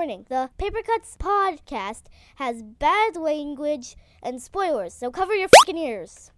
warning the Paper Cuts podcast has bad language and spoilers, so cover your fucking ears.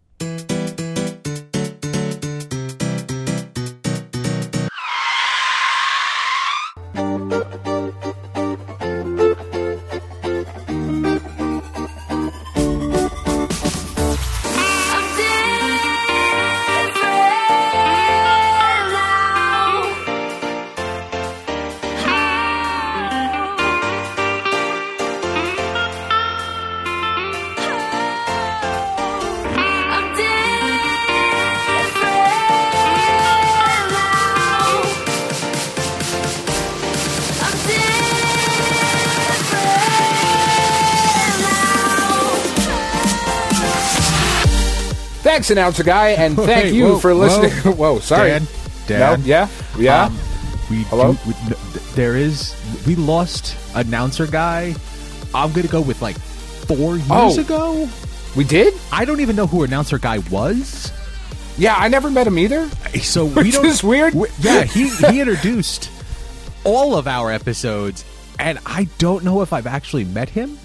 Thanks, announcer guy, and thank Wait, you whoa, for listening. Whoa, sorry. Dan, No, yeah, yeah. um, we Hello? do- we- there is we lost announcer guy. I'm gonna go with like four years Oh. ago. we did? I don't even know who announcer guy was. Yeah, I never met him either. So we Which don't. is weird. we- yeah, he he introduced all of our episodes, and I don't know if I've actually met him.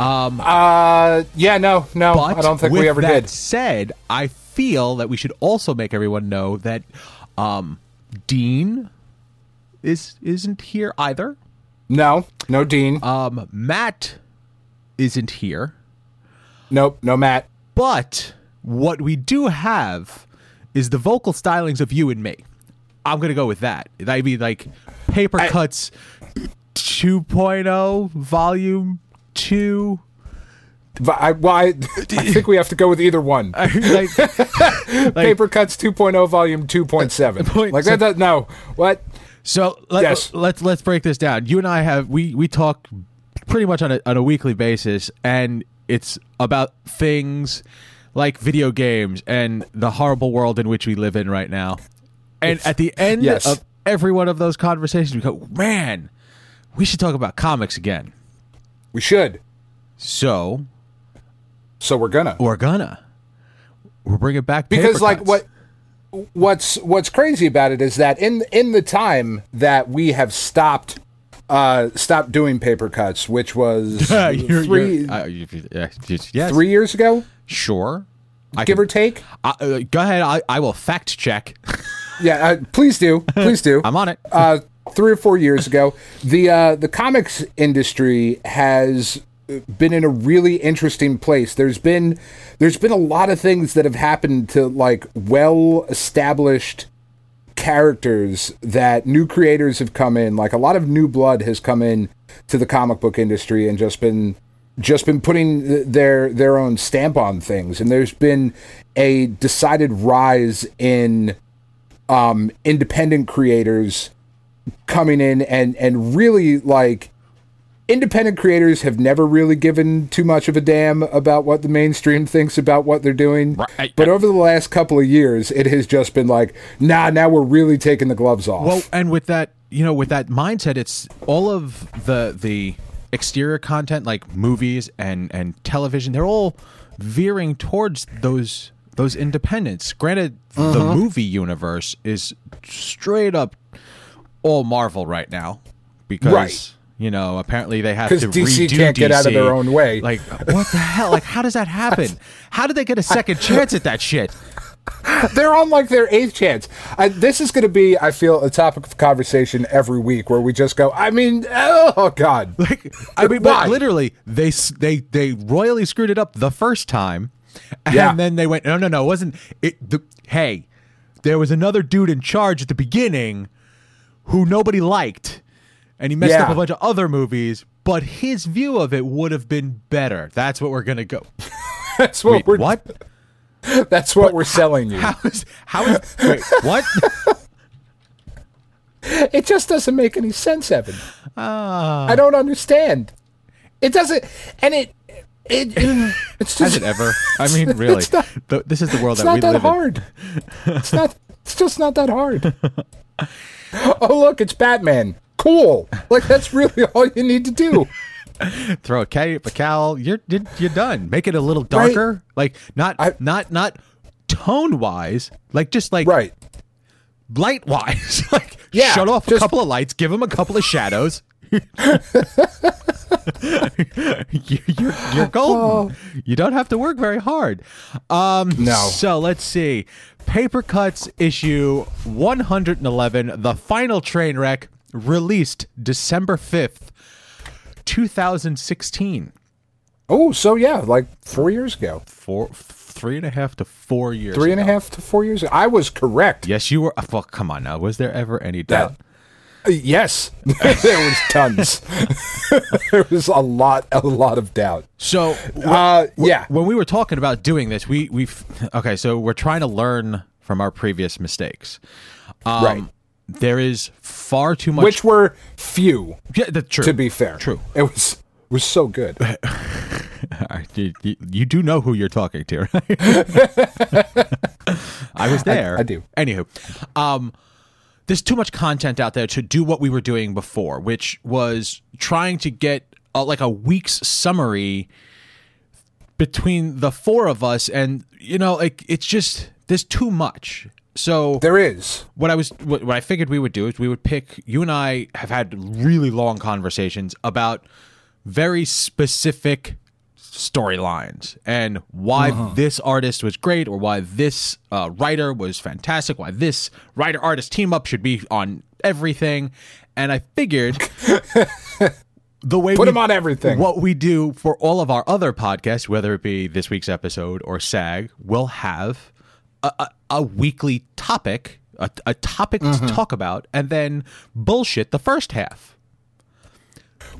Uh, yeah, no, no, I don't think we ever that did. Said, I feel that we should also make everyone know that um, Dean is isn't here either. No, no Dean. Um, Matt isn't here, nope, no Matt. but what we do have is the vocal stylings of you and me. I'm gonna go with that. That'd be like paper I- cuts 2.0 volume two. But I, well, I, I think we have to go with either one. like, like- Paper Cuts 2.0, Volume 2.7. Point like that, that. No, what? So let, Yes. let's let's break this down. You and I have we we talk pretty much on a on a weekly basis, and it's about things like video games and the horrible world in which we live in right now. And at the end Yes. of every one of those conversations, we go, "Man, we should talk about comics again." We should. So So we're gonna. we're gonna we're bringing back because like cuts. what what's what's crazy about it is that in in the time that we have stopped uh stopped doing paper cuts which was You're- 3 you're- uh, yes, 3 years ago sure. I give can- or take uh, uh, go ahead. I, I will fact check. yeah uh, please do please do I'm on it. uh, three or four years ago, the uh, the comics industry has been in a really interesting place. There's been there's been a lot of things that have happened to like well established characters that new creators have come in. Like a lot of new blood has come in to the comic book industry and just been just been putting their their own stamp on things. And there's been a decided rise in um, independent creators coming in and and really like independent creators have never really given too much of a damn about what the mainstream thinks about what they're doing Right. but over the last couple of years it has just been like nah now we're really taking the gloves off Well, and with that, you know, with that mindset, it's all of the the exterior content, like movies and and television. They're all veering towards those those independents. Granted, the uh-huh. movie universe is straight up all Marvel right now because. Right. You know, apparently they have to DC redo can't get out of their own way. Like, what the hell? Like, how does that happen? How did they get a second chance at that shit? they're on like their eighth chance I, this is going to be i feel a topic of conversation every week where we just go i mean oh god Like, I mean, Why? but literally, they they they royally screwed it up the first time, and Yeah. then they went, no, no, no, it wasn't it? The, hey, there was another dude in charge at the beginning who nobody liked, and he messed up a bunch of other movies. But his view of it would have been better. That's what we're gonna go. that's what Wait, we're what? that's what we're selling you How is how is wait what? It just doesn't make any sense, Evan. Ah. I don't understand. It doesn't, and it, it, it's Has just, it ever? I mean, really, It's not- Th- this is the world it's that we not that live in. hard. It's not. It's just not that hard. oh look, it's Batman. Cool. Like that's really all you need to do. throw a cape, a cowl. You're you're, you're done. Make it a little Right. darker, like not I- not not tone wise, like just like Right. light wise. like Yeah, shut off a couple of lights, give him a couple of shadows. you, you're, you're golden. You don't have to work very hard. Um, No. So let's see. Paper Cuts issue 111, the final train wreck, released December 5th, 2016. Oh, so yeah, like four years ago, Four, three and a half to four years. three and a half to four years. ago. I was correct. Yes, you were. Well, come on now. Was there ever any doubt? Uh, Yes, there was tons. there was a lot, a lot of doubt. So, Uh, yeah, when we were talking about doing this, we we okay. So we're trying to learn from our previous mistakes. Um, Right. There is far too much. which were few, yeah, that's true. to be fair. True. It was was so good. you, you, you do know who you're talking to, right? I was there. I do. Anywho, um, there's too much content out there to do what we were doing before, which was trying to get uh, like a week's summary between the four of us, and you know, like it's just there's too much. So There is. what I was what, what I figured we would do is we would pick you and I have had really long conversations about very specific storylines and why this artist was great or why this uh, writer was fantastic why this writer artist team up should be on everything and I figured the way Put them on everything. what we do for all of our other podcasts whether it be this week's episode or SAG will have a, a, a weekly topic, a, a topic Mm-hmm. to talk about, and then bullshit the first half.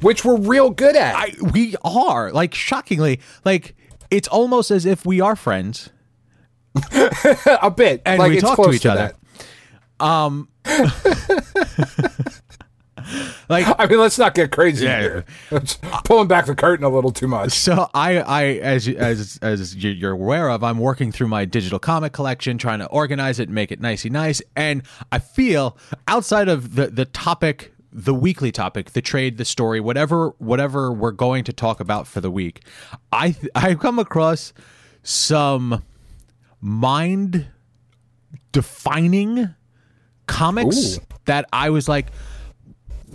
Which we're real good at. I we are like shockingly like it's almost as if we are friends a bit. and like we talk to each other. Um. Like I mean, let's not get crazy Yeah. here. It's pulling back the curtain a little too much. so I I as as as you- you're aware of, I'm working through my digital comic collection, trying to organize it, and make it nicey nice, and I feel outside of the the topic the weekly topic the trade the story whatever whatever we're going to talk about for the week i th- i've come across some mind defining comics Ooh. that i was like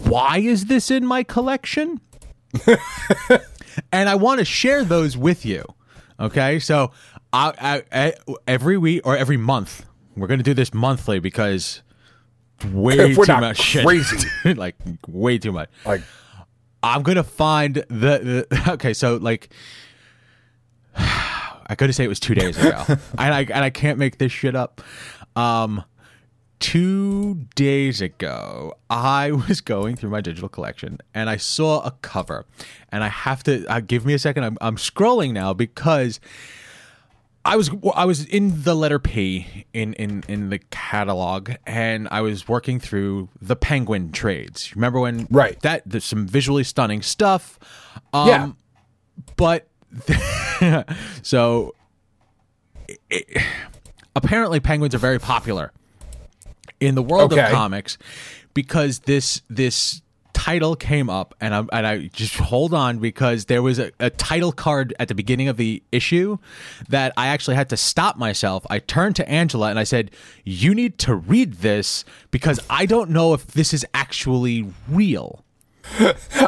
why is this in my collection and i want to share those with you okay so I, I, I every week or every month we're going to do this monthly because way too much shit crazy. like way too much Like, I'm gonna find the, the okay. So like, I could say it was two days ago, and I and I can't make this shit up. Um, two days ago, I was going through my digital collection and I saw a cover, and I have to uh, give me a second. I'm I'm scrolling now because. I was I was in the letter P in, in, in the catalog, and I was working through the Penguin trades. Remember when Right. that there's some visually stunning stuff. Um, Yeah. but so it, apparently penguins are very popular in the world Okay. of comics because this this title came up and I and I just hold on because there was a, a title card at the beginning of the issue that I actually had to stop myself. I turned to Angela and I said, "You need to read this because I don't know if this is actually real."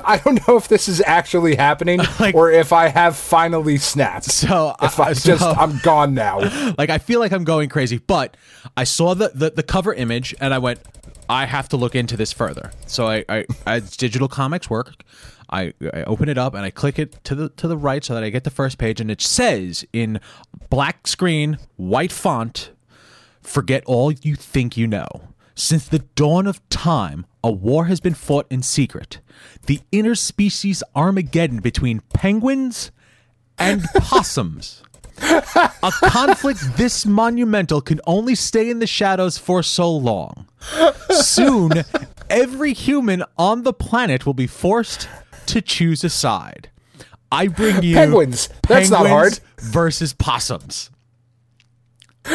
I don't know if this is actually happening Like- or if I have finally snapped. So If I uh, so- just, I'm gone now. like I feel like I'm going crazy, but I saw the, the, the cover image and I went, I have to look into this further. So I, I as digital comics work, I, I open it up and I click it to the to the right so that I get the first page and it says in black screen, white font, forget all you think you know. Since the dawn of time, a war has been fought in secret. The interspecies Armageddon between penguins and possums. A conflict this monumental can only stay in the shadows for so long. Soon, every human on the planet will be forced to choose a side. I bring you Penguins. That's not hard. versus possums.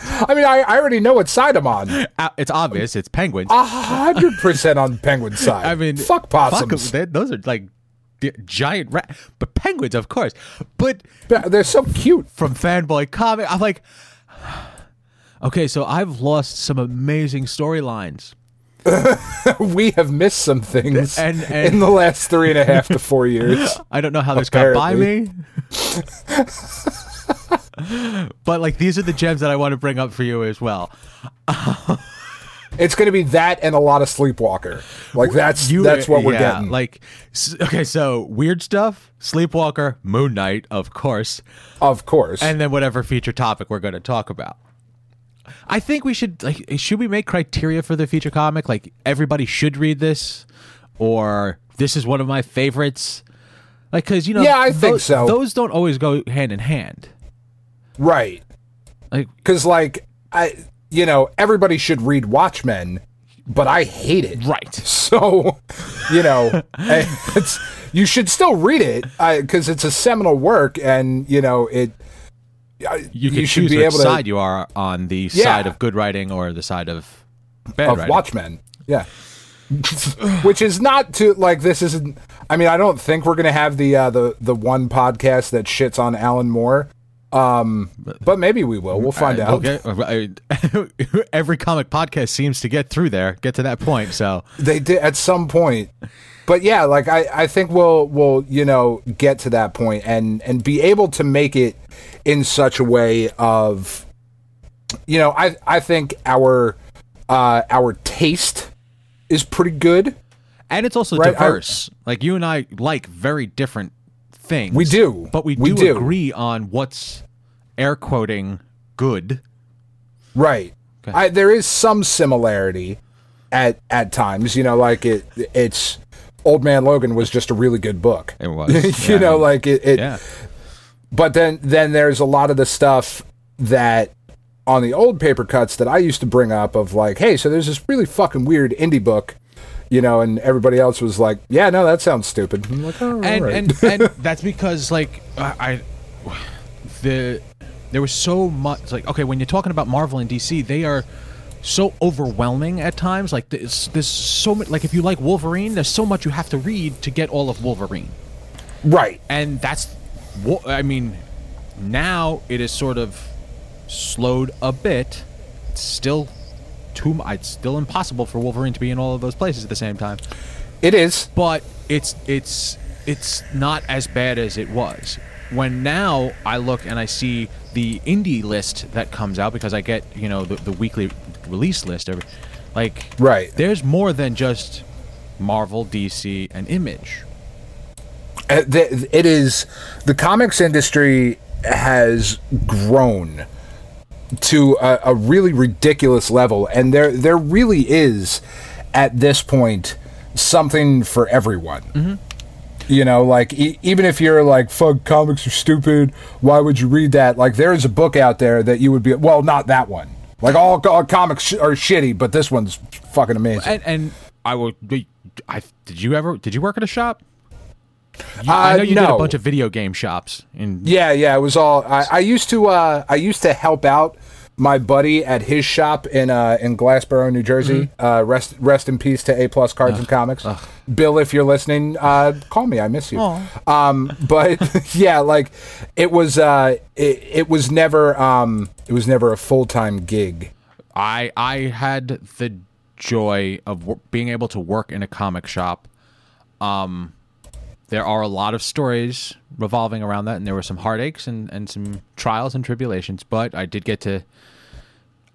I mean, I, I already know what side I'm on. Uh, It's obvious. It's penguins. A hundred percent on penguin side. I mean, fuck possums. they- those are like giant rat, but penguins, of course. But They're so cute. from fanboy comic, I'm like, okay, so I've lost some amazing storylines we have missed some things And- and- in the last three and a half to four years. I don't know how this got by me. but like these are the gems that I want to bring up for you as well. It's going to be that and a lot of Sleepwalker. Like that's You- that's what we're yeah, getting. Like okay, so weird stuff, Sleepwalker, Moon Knight, of course, of course. and then whatever feature topic we're going to talk about. I think we should like should we make criteria for the feature comic like everybody should read this or this is one of my favorites. Like cuz you know Yeah, I think so. Those don't always go hand in hand. right. Like Cuz like I you know, everybody should read Watchmen, but I hate it. right. So, you know, it's you should still read it because it's a seminal work, and you know it. You can should choose be able to side you are on the Yeah. side of good writing or the side of bad of writing. Watchmen. Yeah. Which is not to like this isn't. I mean, I don't think we're gonna have the uh, the the one podcast that shits on Alan Moore. Um, but maybe we will. We'll find Uh, out. okay. Every comic podcast seems to get through there, get to that point. So They did at some point. But yeah, like I, I think we'll we'll you know get to that point and and be able to make it in such a way of you know I I think our uh our taste is pretty good. and it's also Right, diverse. like you and I like very different things. We do. but we, We do, do. agree on what's air quoting good. Right. Okay. I there is some similarity at at times, you know, like it it's Old Man Logan was just a really good book. It was, you yeah. know, like it, it Yeah, but then then there's a lot of the stuff that on the old paper cuts that I used to bring up of like, hey, so there's this really fucking weird indie book, you know, and everybody else was like, yeah, no, that sounds stupid. I'm like, oh, and right. and and that's because like I, I the there was so much like okay when you're talking about Marvel and DC they are so overwhelming at times like there's, there's so much like if you like Wolverine there's so much you have to read to get all of Wolverine right. and that's what I mean now it is sort of slowed a bit it's still too it's still impossible for Wolverine to be in all of those places at the same time It is. but it's it's it's not as bad as it was. When now I look and I see the indie list that comes out because I get you know the, the weekly release list every like Right. There's more than just Marvel, DC, and Image. Uh, it is the comics industry has grown to a, a really ridiculous level and there there really is at this point something for everyone. Mm-hmm. You know like e- even if you're like fuck comics are stupid. Why would you read that? Like there is a book out there that you would be well not that one. Like all, all comics sh- are shitty but this one's fucking amazing. And and I would I did you ever did you work at a shop? You- Uh, I know you did a bunch of video game shops in Yeah, yeah, it was all. I, I used to. Uh, I used to help out my buddy at his shop in uh, in Glassboro, New Jersey. Uh, rest rest in peace to A plus Cards and Comics. Bill, if you're listening, uh, call me. I miss you. Um, but yeah, like it was. Uh, it, it was never. Um, it was never a full time gig. I I had the joy of w- being able to work in a comic shop. Um, there are a lot of stories revolving around that, and there were some heartaches and, and some trials and tribulations. But I did get to,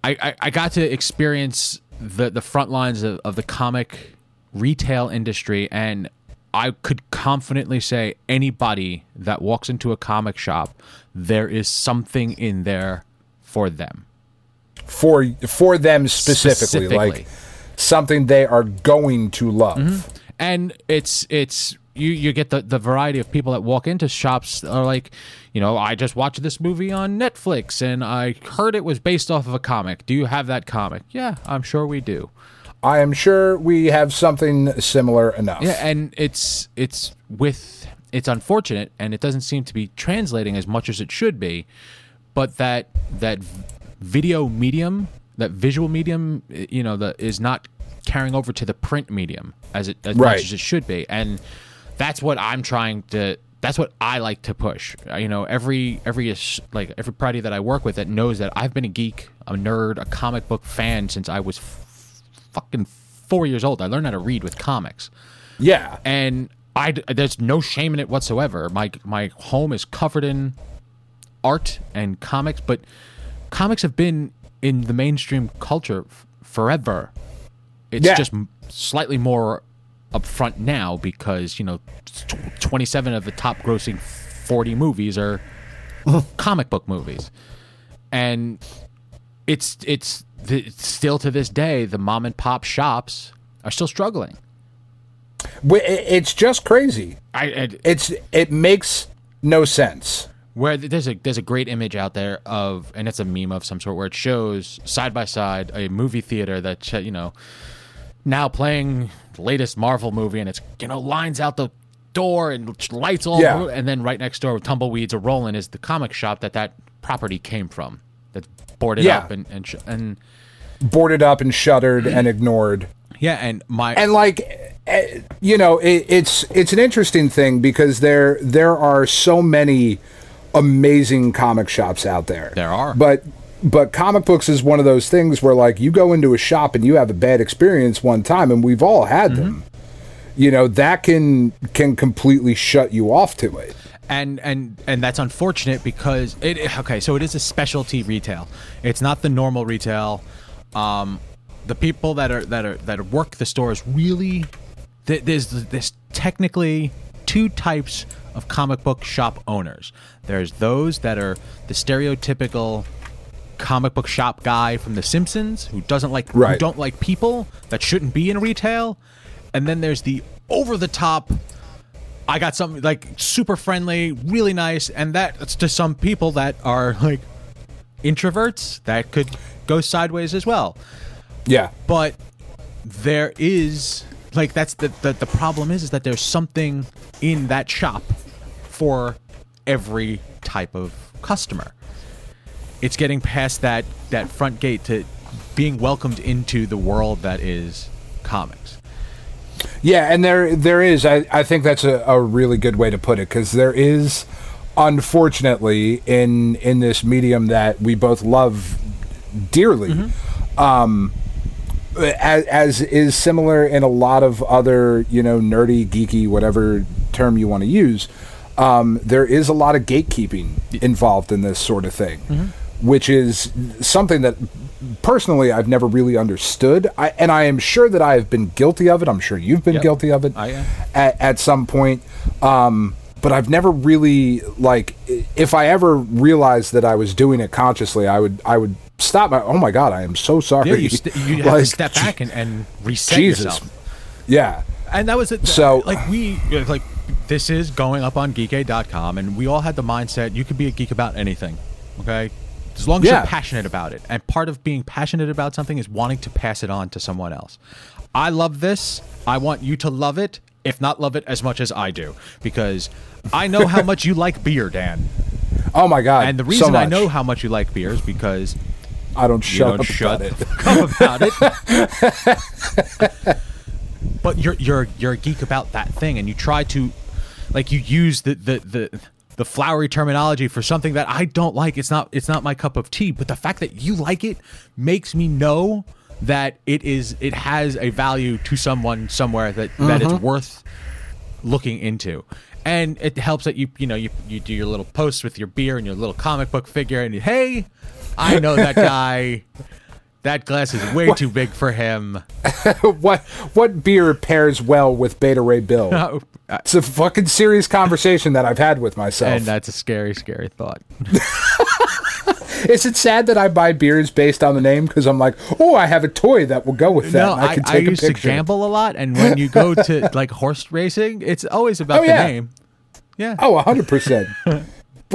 I, I, I got to experience the the front lines of, of the comic retail industry, and I could confidently say anybody that walks into a comic shop, there is something in there for them. for for them specifically, Specifically. like something they are going to love. Mm-hmm. and it's it's you you get the the variety of people that walk into shops are like you know i just watched this movie on netflix and i heard it was based off of a comic do you have that comic yeah i'm sure we do I am sure we have something similar enough. yeah and it's it's with it's unfortunate and it doesn't seem to be translating as much as it should be but that that video medium that visual medium you know the is not carrying over to the print medium as it as Right. much as it should be and that's what i'm trying to that's what i like to push Uh, you know every every like everybody that i work with that knows that i've been a geek a nerd a comic book fan since i was f- fucking four years old. I learned how to read with comics, Yeah. and I there's no shame in it whatsoever. My my home is covered in art and comics, but comics have been in the mainstream culture f- forever. It's Yeah. just slightly more upfront now because you know, tw- 27 of the top grossing 40 movies are comic book movies, and it's it's, the, it's still to this day the mom and pop shops are still struggling. It's just crazy. I, It's it makes no sense. where there's a there's a great image out there of and it's a meme of some sort where it shows side by side a movie theater that you know now playing latest Marvel movie and it's you know lines out the door and lights all Yeah. over, and then right next door with tumbleweeds are rolling is the comic shop that that property came from that's boarded Yeah. up and and sh- and Boarded up and shuttered and ignored. yeah and my and like eh, you know it, it's it's an interesting thing because there there are so many amazing comic shops out there There are. but but comic books is one of those things where like you go into a shop and you have a bad experience one time and we've all had them. You know that can can completely shut you off to it. And and and that's unfortunate because it okay so it is a specialty retail. It's not the normal retail. Um the people that are that are that work the stores really th- there's there's technically two types of comic book shop owners. There's those that are the stereotypical comic book shop guy from the simpsons who doesn't like who don't like people that shouldn't be in retail and then there's the over the top I got something like super friendly, really nice, and that's to some people that are like introverts that could go sideways as well. yeah But there is like that's the the, the problem is is that there's something in that shop for every type of customer. It's getting past that that front gate to being welcomed into the world that is comics. Yeah, and there there is. I, I think that's a, a really good way to put it because there is, unfortunately, in in this medium that we both love dearly, um, as, as is similar in a lot of other you know nerdy, geeky, whatever term you want to use. Um, there is a lot of gatekeeping involved in this sort of thing, which is something that personally I've never really understood. I, and I am sure that I have been guilty of it. I'm sure you've been Yep. guilty of it I am. at, at some point. Um, but I've never really like if I ever realized that I was doing it consciously, I would I would stop. My, oh my god, I am so sorry. Yeah, you, st- you have to Like, step back and, and reset Jesus. yourself. Yeah, And that was it. So- like we like this is going up on geekade.com and we all had the mindset you could be a geek about anything. Okay? As long as Yeah. you're passionate about it. And part of being passionate about something is wanting to pass it on to someone else. I love this. I want you to love it, if not love it as much as I do. Because I know how much you like beer, Dan. Oh my god. And the so reason I know how much you like beer is because I don't shut don't up shut about it. up about it. but you're you're you're a geek about that thing, and you try to, like, you use the the the the flowery terminology for something that I don't like. It's not it's not my cup of tea. But the fact that you like it makes me know that it is it has a value to someone somewhere that that Mm-hmm. it's worth looking into. And it helps that you you know you, you do your little posts with your beer and your little comic book figure and you, hey, I know that guy. That glass is way too big for him. what what beer pairs well with Beta Ray Bill? Oh, It's a fucking serious conversation that I've had with myself. and that's a scary, scary thought. Is it sad that I buy beers based on the name because I'm like, oh, I have a toy that will go with that. No, I I, can I take a used to gamble a lot, and when you go to like horse racing, it's always about Oh, the yeah. name. Yeah. Oh, hundred percent.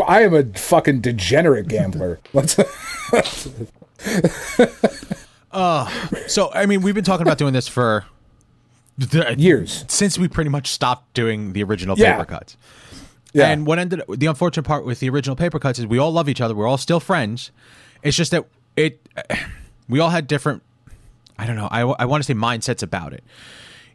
I am a fucking degenerate gambler. Let's. Uh, so I mean, we've been talking about doing this for Years. since we pretty much stopped doing the original Yeah. paper cuts. Yeah. And what ended the unfortunate part with the original paper cuts is we all love each other. We're all still friends. It's just that it we all had different I don't know. I, I want to say mindsets about it.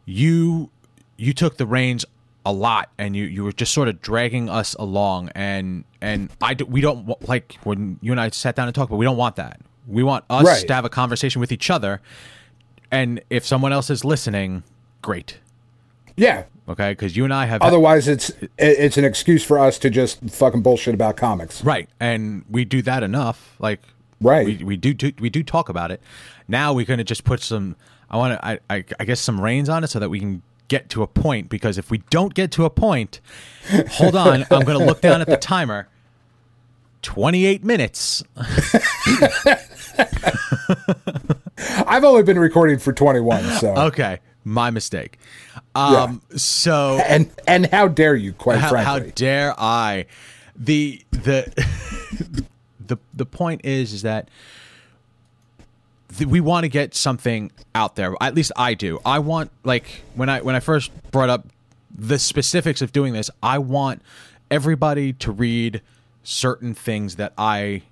You you took the reins a lot and you you were just sort of dragging us along and and I we don't like when you and I sat down and talked but we don't want that. We want us Right. to have a conversation with each other and if someone else is listening, great. Yeah. Okay, because you and I have Otherwise, it's it's an excuse for us to just fucking bullshit about comics. right, and we do that enough. Like Right. we, we do, do we do talk about it. Now we're going to just put some. I want to. I, I I guess some reins on it so that we can get to a point. Because if we don't get to a point, hold on, I'm going to look down at the timer. 28 minutes. I've only been recording for 21, so Okay, my mistake. Um, so and and how dare you? Quite how, how dare I? The the the the point is is that we want to get something out there. At least I do. I want like when I when I first brought up the specifics of doing this, I want everybody to read certain things that I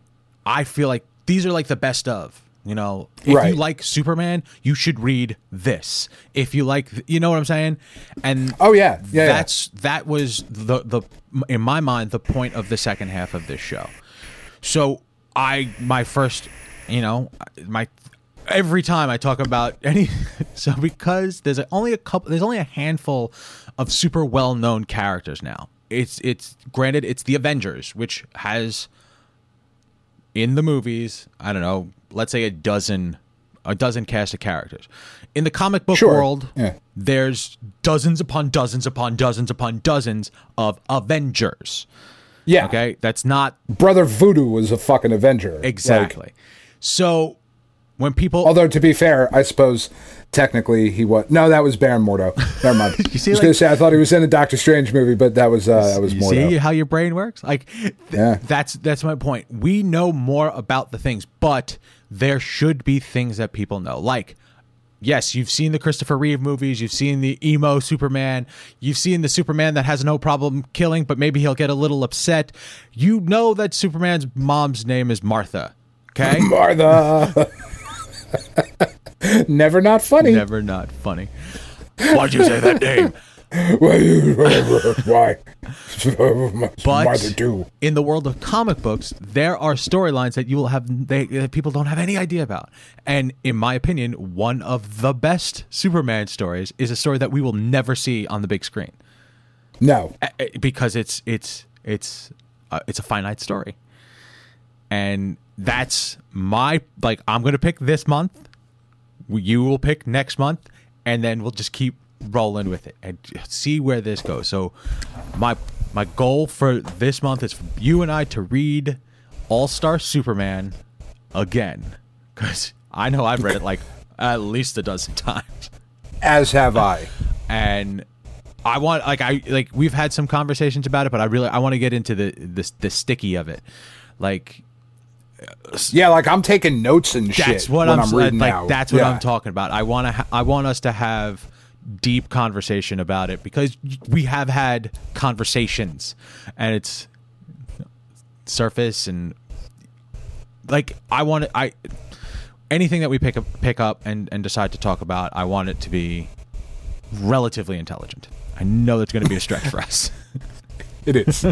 I feel like these are like the best of. You know, if Right. you like Superman, you should read this. If you like, you know what I'm saying? And Oh, yeah. Yeah, yeah. that's that was the the in my mind the point of the second half of this show. So I my first, you know, my every time I talk about any so because there's only a couple there's only a handful of super well-known characters now. It's it's granted it's the Avengers which has in the movies, I don't know, let's say a dozen a dozen cast of characters. In the comic book Sure. world, Yeah. there's dozens upon dozens upon dozens upon dozens of Avengers. yeah. Okay? That's not Brother Voodoo was a fucking Avenger. Like, exactly. so when people although to be fair, I suppose technically he was. No, that was Baron Mordo. Never mind. You see, I was like- gonna say I thought he was in a Doctor Strange movie, but that was uh, that was you Mordo. see how your brain works? Like th- Yeah. that's that's my point. We know more about the things, but there should be things that people know. Like yes, you've seen the Christopher Reeve movies, you've seen the emo Superman, you've seen the Superman that has no problem killing, but maybe he'll get a little upset. You know that Superman's mom's name is Martha. Okay? Martha. Never not funny. Never not funny. Why'd you say that name? Why? But in the world of comic books, there are storylines that you will have they, that people don't have any idea about. And in my opinion, one of the best Superman stories is a story that we will never see on the big screen No. Because it's it's it's uh, it's a finite story. And that's my like I'm going to pick this month. You will pick next month and then we'll just keep rolling with it and see where this goes. So my my goal for this month is for you and I to read All-Star Superman again cuz I know I've read it like at least a dozen times As have I. and I want like I like we've had some conversations about it, but I really I want to get into the the, the sticky of it. Like Yeah, like I'm taking notes and shit. that's what I'm, I'm reading like. now. That's what Yeah. I'm talking about. I want to ha- I want us to have deep conversation about it because we have had conversations and it's surface and like I want to I anything that we pick up pick up and and decide to talk about, I want it to be relatively intelligent. I know that's going to be a stretch for us. It is.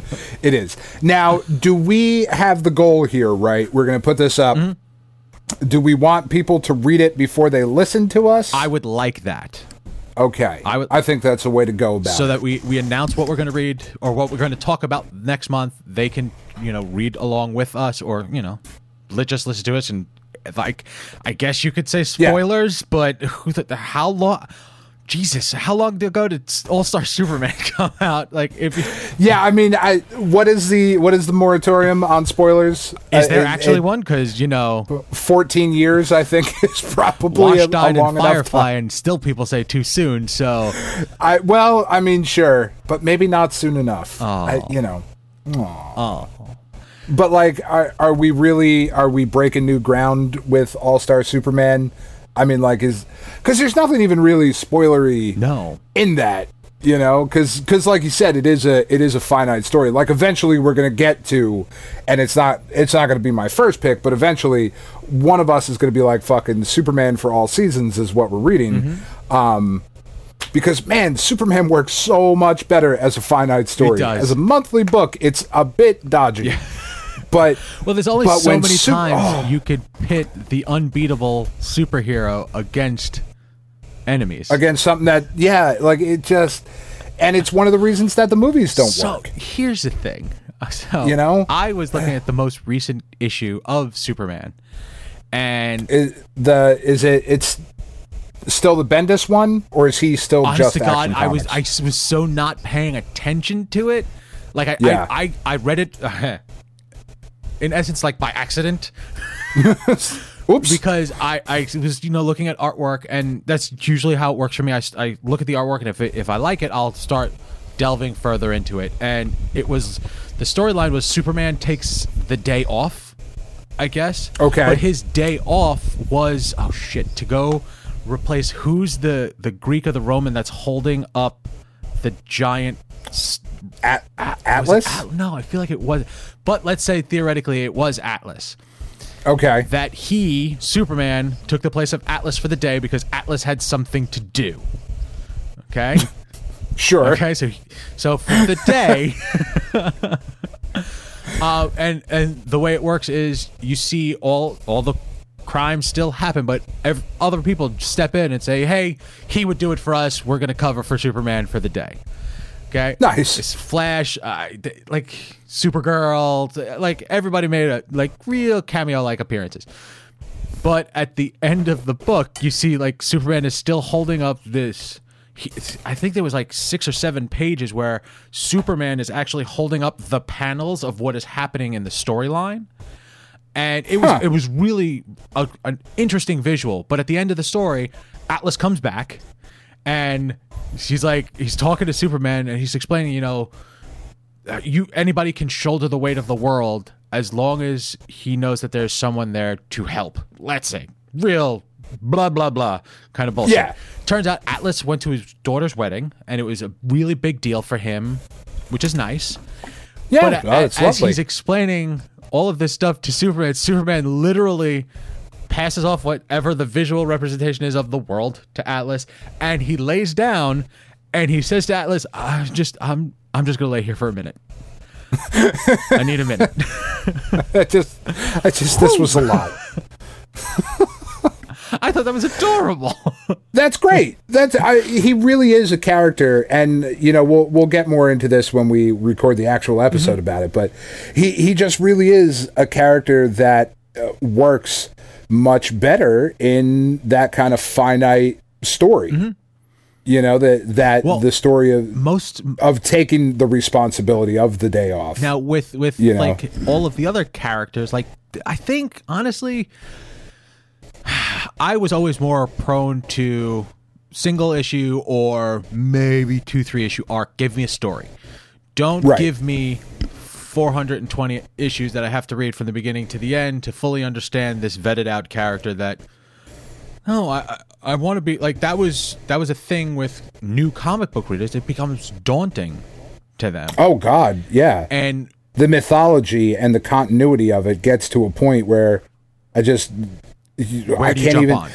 it is. Now, do we have the goal here, right? We're going to put this up. Mm-hmm. Do we want people to read it before they listen to us? I would like that. okay. I would- I think that's a way to go about so it. that we we announce what we're going to read or what we're going to talk about next month. They can you know read along with us, or you know, let just listen to us and like I guess you could say spoilers, but who the, how long? Jesus, how long ago did All Star Superman come out? Like, if you, Yeah, I mean, I what is the what is the moratorium on spoilers? is Uh, there it- actually it- one? Because you know, 14 years, I think, is probably Wash a, a long enough Firefly, and still people say too soon. So I well, I mean, sure, but maybe not soon enough. I, Oh. you know, oh, but like, are are we really are we breaking new ground with All Star Superman? I mean, like, is because there's nothing even really spoilery no, in that, you know, because because like you said, it is a it is a finite story. Like, eventually, we're gonna get to, and it's not it's not gonna be my first pick, but eventually, one of us is gonna be like fucking Superman for all seasons is what we're reading. Um, because man, Superman works so much better as a finite story. does. As a monthly book, it's a bit dodgy. But Well, there's only so many Sup- times oh. you could pit the unbeatable superhero against enemies. against something that yeah, like it just and it's one of the reasons that the movies don't so work. here's the thing. So You know? I was looking at the most recent issue of Superman, and Is the is it it's still the Bendis one or is he still honest just to God, I was I was so not paying attention to it. Like I Yeah. I, I, I read it in essence like by accident Oops. because I, I was you know looking at artwork and that's usually how it works for me. I, I look at the artwork and if it, if I like it, I'll start delving further into it. And it was the storyline was Superman takes the day off, I guess. Okay. But his day off was oh shit to go replace who's the the Greek or the Roman that's holding up the giant. S- At, Atlas? At- no, I feel like it was, but let's say theoretically it was Atlas okay. that he, Superman, took the place of Atlas for the day because Atlas had something to do. Okay? Sure. Okay, so so for the day uh, and and the way it works is you see all all the crimes still happen, but ev- other people step in and say, "Hey, he would do it for us. We're going to cover for Superman for the day." Okay, Nice. It's Flash, uh, like Supergirl, like everybody made a like real cameo like appearances. But at the end of the book, you see like Superman is still holding up this. He, I think there was like six or seven pages where Superman is actually holding up the panels of what is happening in the storyline, and it was Huh. it was really a, an interesting visual. But at the end of the story, Atlas comes back, and she's like he's talking to Superman, and he's explaining, you know, uh, you anybody can shoulder the weight of the world as long as he knows that there's someone there to help. Let's say real blah blah blah kind of bullshit. Yeah. Turns out Atlas went to his daughter's wedding, and it was a really big deal for him, which is nice. Yeah, But a- oh, it's as lovely. he's explaining all of this stuff to Superman, Superman literally passes off whatever the visual representation is of the world to Atlas, and he lays down and he says to Atlas, "I'm just I'm I'm just gonna lay here for a minute. I need a minute." I just, I just, this was a lot. I thought that was adorable. That's great. That's I, he really is a character, and you know we'll we'll get more into this when we record the actual episode about it. But he he just really is a character that uh, works much better in that kind of finite story. Mm-hmm. You know that that Well, the story of Most of taking the responsibility of the day off. Now with with You know. like all of the other characters, like I think honestly, I was always more prone to single issue or maybe two three issue arc. Give me a story. Don't Right. give me 420 issues that I have to read from the beginning to the end to fully understand this vetted out character that no, I I, I want to be like that was that was a thing with new comic book readers. It becomes daunting to them. oh God, yeah. And the mythology and the continuity of it gets to a point where I just I can't even on?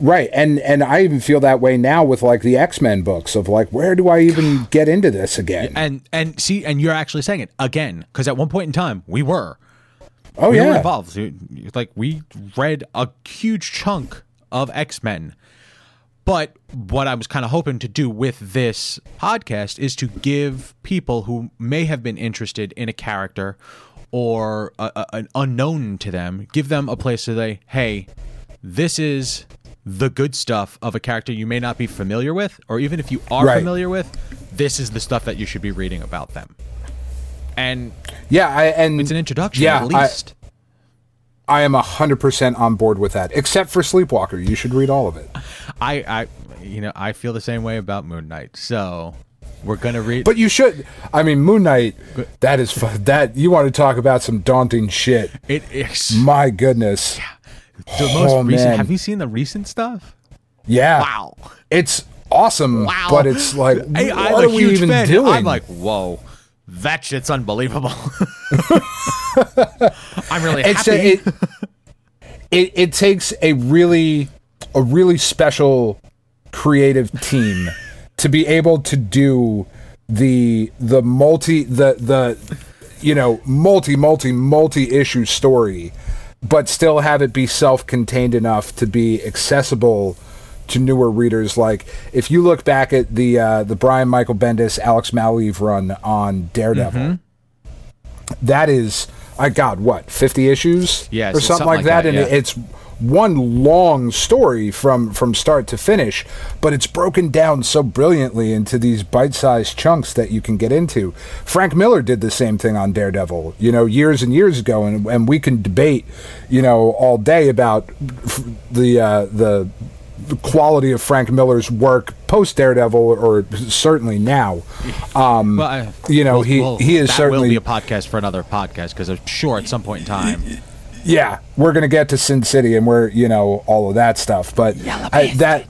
Right and and I even feel that way now with like the X-Men books of like where do I even get into this again? And and see, and you're actually saying it again because at one point in time we were oh we were yeah. involved. Like we read a huge chunk of X Men. But what I was kind of hoping to do with this podcast is to give people who may have been interested in a character or a, a, an unknown to them, give them a place to say, hey, this is the good stuff of a character you may not be familiar with, or even if you are Right. familiar with, this is the stuff that you should be reading about them. And Yeah, I and it's an introduction Yeah, at I- least. I am 100% on board with that. Except for Sleepwalker, you should read all of it. I, I, you know, I feel the same way about Moon Knight. So we're gonna read. But you should I mean Moon Knight that is that you want to talk about some daunting shit. it is My goodness. The most oh, recent. man. Have you seen the recent stuff? Yeah. Wow, It's awesome, wow. but it's like what I'm are we even fan. doing? I'm like, whoa, that shit's unbelievable. I'm really it's happy. a, it, it it takes a really a really special creative team to be able to do the the multi the the you know multi multi multi issue story but still have it be self-contained enough to be accessible to newer readers. Like if you look back at the uh, the Brian Michael Bendis Alex Maleev run on Daredevil, Mm-hmm. that is I God what fifty issues yeah, or something, something like like that, that, and yeah. it's one long story from from start to finish, but it's broken down so brilliantly into these bite-sized chunks that you can get into. Frank Miller did the same thing on Daredevil, you know, years and years ago, and and we can debate, you know, all day about the uh, the the quality of Frank Miller's work post Daredevil, or certainly now. Um, Well, I- you know, well- he well, he is that certainly will be a podcast for another podcast because I'm sure at some point in time. Yeah, we're gonna get to Sin City and we're you know all of that stuff, but I, that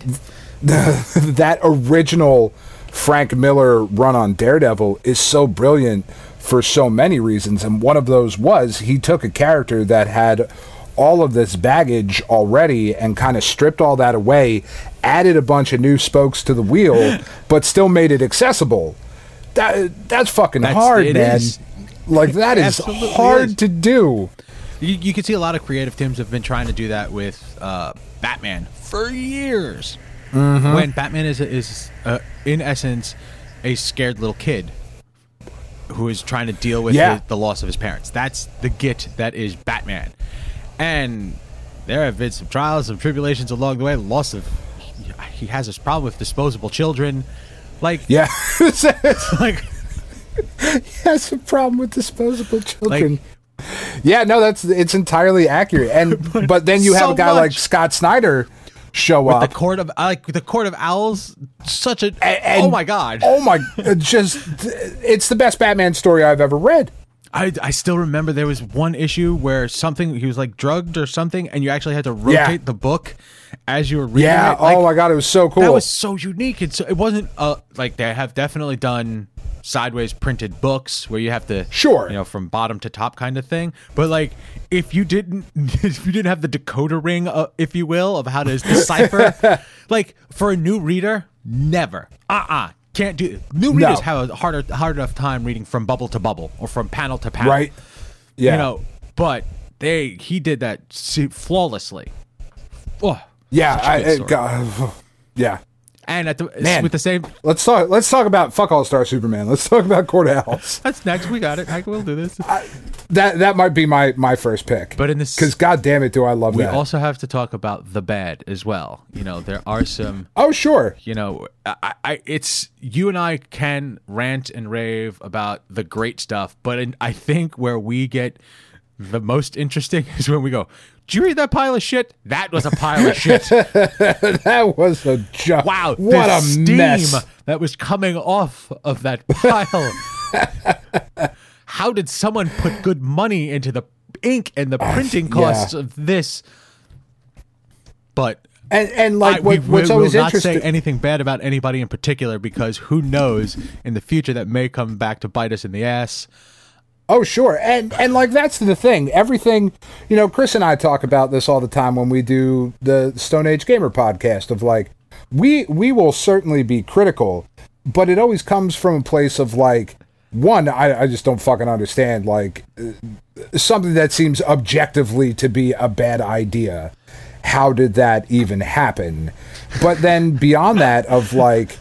that original Frank Miller run on Daredevil is so brilliant for so many reasons, and one of those was he took a character that had all of this baggage already and kind of stripped all that away, added a bunch of new spokes to the wheel, but still made it accessible. That that's fucking That's- hard, man. is. Like that is Absolutely hard is. to do. You, you can see a lot of creative teams have been trying to do that with uh, Batman for years. Mm-hmm. When Batman is is uh, in essence a scared little kid who is trying to deal with Yeah. his- the loss of his parents. That's the git that is Batman. And there have been some trials, some tribulations along the way. Loss of he has this problem with disposable children. Like Yeah. like he has a problem with disposable children. Like- yeah, no, that's it's entirely accurate. And but then you have a guy like. Scott Snyder show the up. court of like the court of owls. Such a and- oh my god. Oh my! it Just it's the best Batman story I've ever read. I, I still remember there was one issue where something he was like drugged or something, and you actually had to rotate Yeah. the book as you were reading Yeah. it. Like, oh my god, it was so cool. that was so unique. It's so it wasn't uh like they have definitely done sideways printed books where you have to Sure. you know from bottom to top kind of thing. But like if you didn't if you didn't have the decoder ring, uh, if you will, of how to decipher, like for a new reader, never. Uh uh Can't do new No. readers have a harder hard enough time reading from bubble to bubble or from panel to panel right. Yeah. you know but they he did that flawlessly oh, yeah. I, I-. God, yeah. And at the Man. with the same Let's talk. Let's talk about fuck all star Superman. Let's talk about Court of that's next we got it I will do this That that might be my my first pick. But in this- because god damn it, do I love we that. We also have to talk about the bad as well you know there are some oh sure. you know I, I it's you and i can rant and rave about the great stuff but in, i think where we get the most interesting is when we go did you read that pile of shit that was a pile of shit That was a joke. Wow, What a steam mess. that was coming off of that pile. How did someone put good money into the ink and the printing costs yeah. of this? But And and like I, what, we, what's we always will not interesting. say anything bad about anybody in particular because who knows in the future that may come back to bite us in the ass. Oh, sure. And and like that's the thing. Everything, you know, Chris and I talk about this all the time when we do the Stone Age Gamer podcast of like we we will certainly be critical, but it always comes from a place of like one, I, I just don't fucking understand like uh, something that seems objectively to be a bad idea. How did that even happen? But then beyond that of like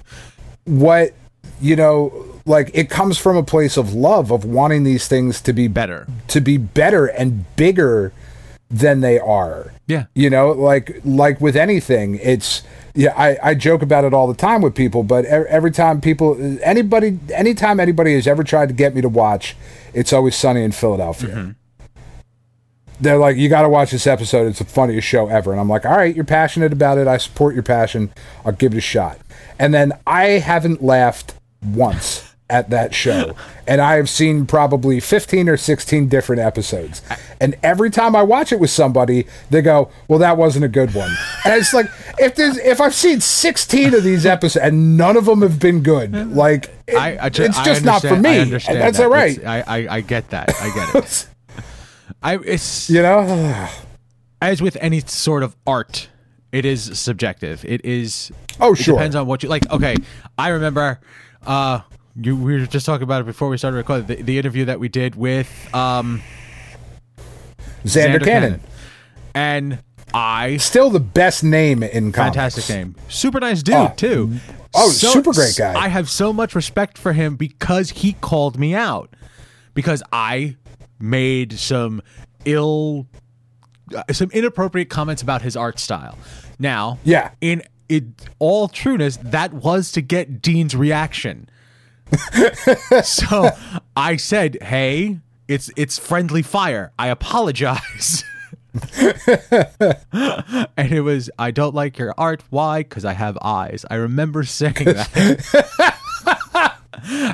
what you know like it comes from a place of love of wanting these things to be Better. to be better and bigger than they are Yeah. you know like like with anything it's yeah i i joke about it all the time with people but every time people anybody anytime anybody has ever tried to get me to watch it's always sunny in philadelphia mm-hmm. they're like, you got to watch this episode. It's the funniest show ever. And I'm like, all right, you're passionate about it. I support your passion. I'll give it a shot. And then I haven't laughed once at that show. And I have seen probably 15 or 16 different episodes. And every time I watch it with somebody, they go, well, that wasn't a good one. And it's like, if there's, if I've seen 16 of these episodes and none of them have been good, like, it- I, I it's just not for me. I understand that's that. all right. I, I I get that. I get it. I it's You know? as with any sort of art, it is subjective. It is. Oh, it sure. depends on what you like. Okay, I remember. Uh, you we were just talking about it before we started recording the, the interview that we did with um Xander, Cannon. and I Still the best name in comics. fantastic name, super nice dude Oh. too. Oh, super great guy. I have so much respect for him because he called me out because I made some ill, uh, some inappropriate comments about his art style. Now, Yeah. in in all trueness, that was to get Dean's reaction. so I said, "Hey, it's it's friendly fire. I apologize." and it was, "I don't like your art. Why? Because I have eyes." I remember saying that.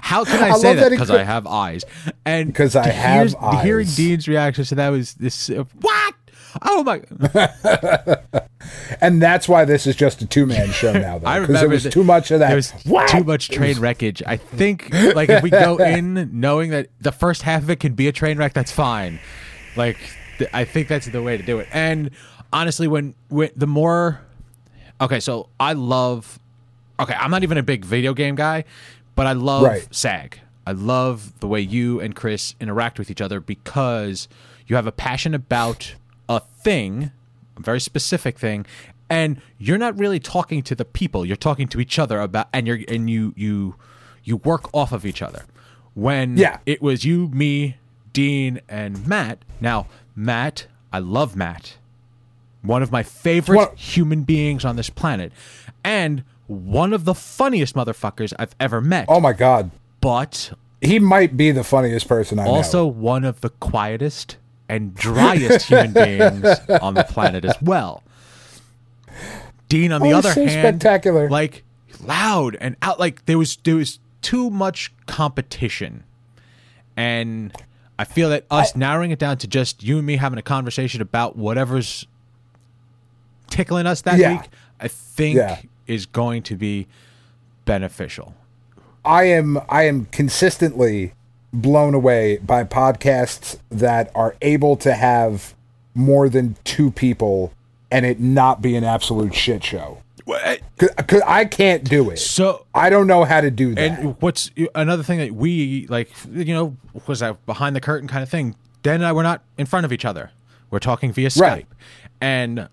How can I, I say that? Because I have eyes. And because I have hear- Hearing. Dean's reaction to that was this. Uh, what? Oh my! And that's why this is just a two man show now, though. I Because remember it was too much of that. There was What? too much train wreckage. I think like if we go in knowing that the first half of it can be a train wreck, that's fine. Like th- I think that's the way to do it. And honestly, when when the more okay, so I love okay, I'm not even a big video game guy, but I love Right. SAG. I love the way you and Chris interact with each other because you have a passion about a thing, a very specific thing, and you're not really talking to the people. You're talking to each other about, and you're and you you you work off of each other. When Yeah. it was you, me, Dean, and Matt. Now, Matt, I love Matt one of my favorite What- human beings on this planet, and one of the funniest motherfuckers I've ever met. Oh my god, But he might be the funniest person I also know. one of the quietest and driest human beings on the planet as well. Dean, on the Oh, other so hand, spectacular. like loud and out. Like there was there was too much competition, and I feel that us narrowing it down to just you and me having a conversation about whatever's tickling us that Yeah. week, I think Yeah. is going to be beneficial. I am I am consistently blown away by podcasts that are able to have more than two people and it not be an absolute shit show. Cause, I can't do it. So I don't know how to do that. And what's another thing that we like, you know, was that behind the curtain kind of thing? Dan and I were not in front of each other. We're talking via Skype, Right. and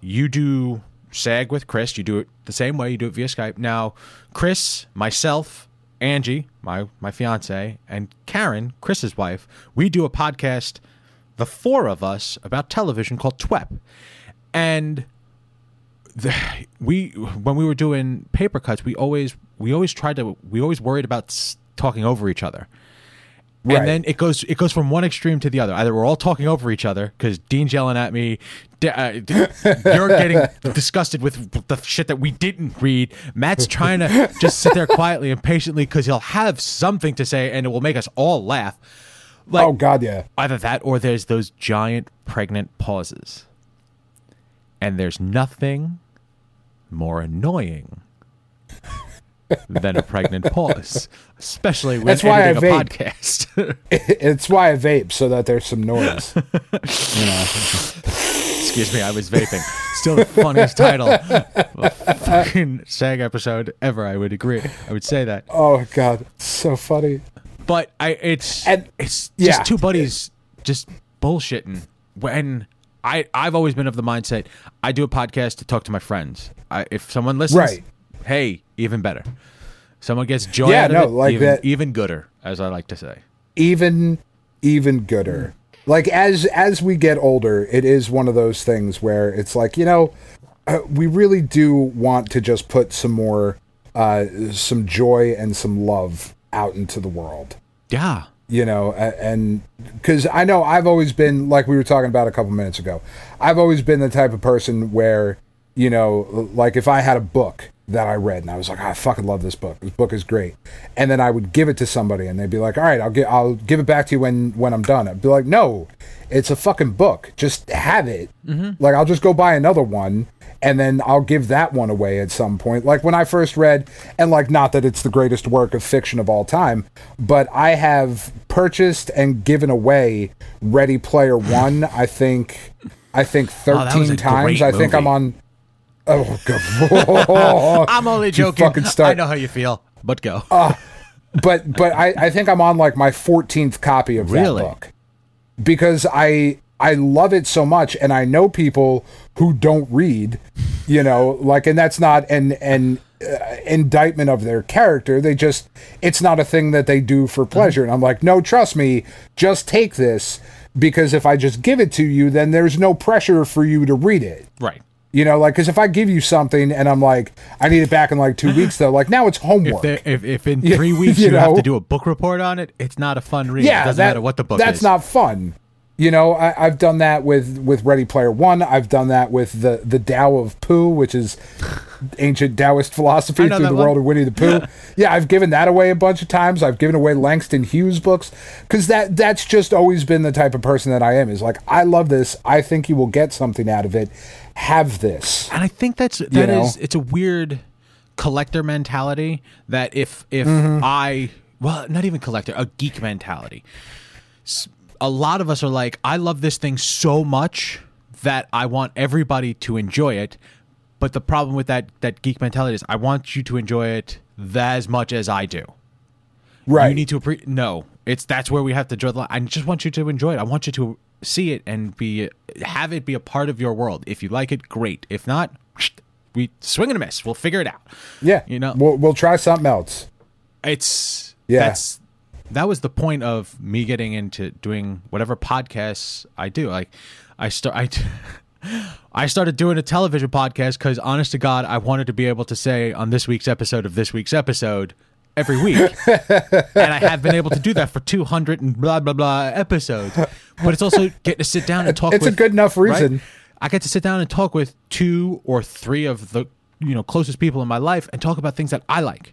you do SAG with Chris. You do it the same way. You do it via Skype. Now, Chris, myself, Angie, my my fiance, and Karen, Chris's wife, we do a podcast, the four of us, about television called TWEP, and the, we when we were doing paper cuts, we always we always tried to we always worried about talking over each other. Right. And then it goes it goes from one extreme to the other. Either we're all talking over each other because Dean's yelling at me, uh, you're getting disgusted with the shit that we didn't read. Matt's trying to just sit there quietly and patiently because he'll have something to say and it will make us all laugh. Like oh god, yeah. either that or there's those giant pregnant pauses. And there's nothing more annoying than a pregnant pause, especially when That's why I editing a vape. podcast. It's why I vape so that there's some noise. you know. Excuse me, I was vaping. Still the funniest title of fucking SAG episode ever. I would agree. I would say that. Oh god, it's so funny. But I, it's And- it's yeah. just two buddies just bullshitting. When I, I've always been of the mindset I do a podcast to talk to my friends. I, if someone listens, Right. hey, even better. Someone gets joy Yeah, out of no, it, like even, that- even gooder, as I like to say. even even gooder like as as we get older it is one of those things where it's like you know uh, we really do want to just put some more uh some joy and some love out into the world Yeah, you know and because i know i've always been like we were talking about a couple minutes ago i've always been the type of person where you know like if i had a book that i read and i was like "Oh, i fucking love this book this book is great and then i would give it to somebody and they'd be like all right i'll get i'll give it back to you when when i'm done i'd be like no it's a fucking book just have it like i'll just go buy another one and then I'll give that one away at some point. Like when I first read, and like not that it's the greatest work of fiction of all time, but I have purchased and given away Ready Player One. I think, I think Oh, thirteen a times. I think I'm on. Oh god! I'm only joking. fucking start. I know how you feel, but go. but but I, I think I'm on like my 14th copy of Really? that book because I I love it so much, and I know people who don't read, you know, like, and that's not an an uh, indictment of their character. They just, it's not a thing that they do for pleasure. And I'm like, no, trust me, just take this because if I just give it to you, then there's no pressure for you to read it. Right. You know, like, because if I give you something and I'm like, I need it back in like two weeks, though, like now it's If, homework. there, if, if in three weeks you you, have to do a book report on it, it's not a fun read. yeah, it doesn't that- matter what the book is. that's is. not fun. You know, I, I've done that with with Ready Player One. I've done that with the the Tao of Pooh, which is ancient Taoist philosophy through the one. world of Winnie the Pooh. yeah, I've given that away a bunch of times. I've given away Langston Hughes books because that that's just always been the type of person that I am. Is like, I love this. I think you will get something out of it. Have this. and I think that's that is know? it's a weird collector mentality that if if Mm-hmm. I well not even collector a geek mentality. A lot of us are like I love this thing so much that I want everybody to enjoy it. But the problem with that that geek mentality is I want you to enjoy it that as much as I do. Right. You need to appre- no. It's that's where we have to draw the line. I just want you to enjoy it. I want you to see it and be have it be a part of your world. If you like it, great. If not, we swing and a miss. We'll figure it out. yeah. You know, we'll we'll try something else. it's Yeah. that's that was the point of me getting into doing whatever podcasts I do. Like I start I I started doing a television podcast because honest to God, I wanted to be able to say on this week's episode of this week's episode every week. and I have been able to do that for 200 and blah, blah, blah episodes. But it's also getting to sit down and talk It's a good enough right? reason. I get to sit down and talk with two or three of the you know closest people in my life and talk about things that I like.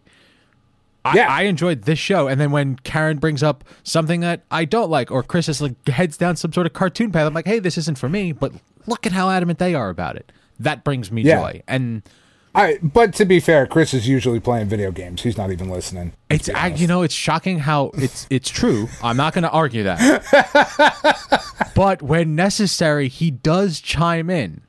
I, Yeah. I enjoyed this show, and then when Karen brings up something that I don't like, or Chris is like heads down some sort of cartoon path, I'm like, hey, this isn't for me. But look at how adamant they are about it. That brings me Yeah. joy, and I but to be fair, Chris is usually playing video games. He's not even listening. it's I, you know it's shocking how it's it's true. I'm not going to argue that, but when necessary, he does chime in.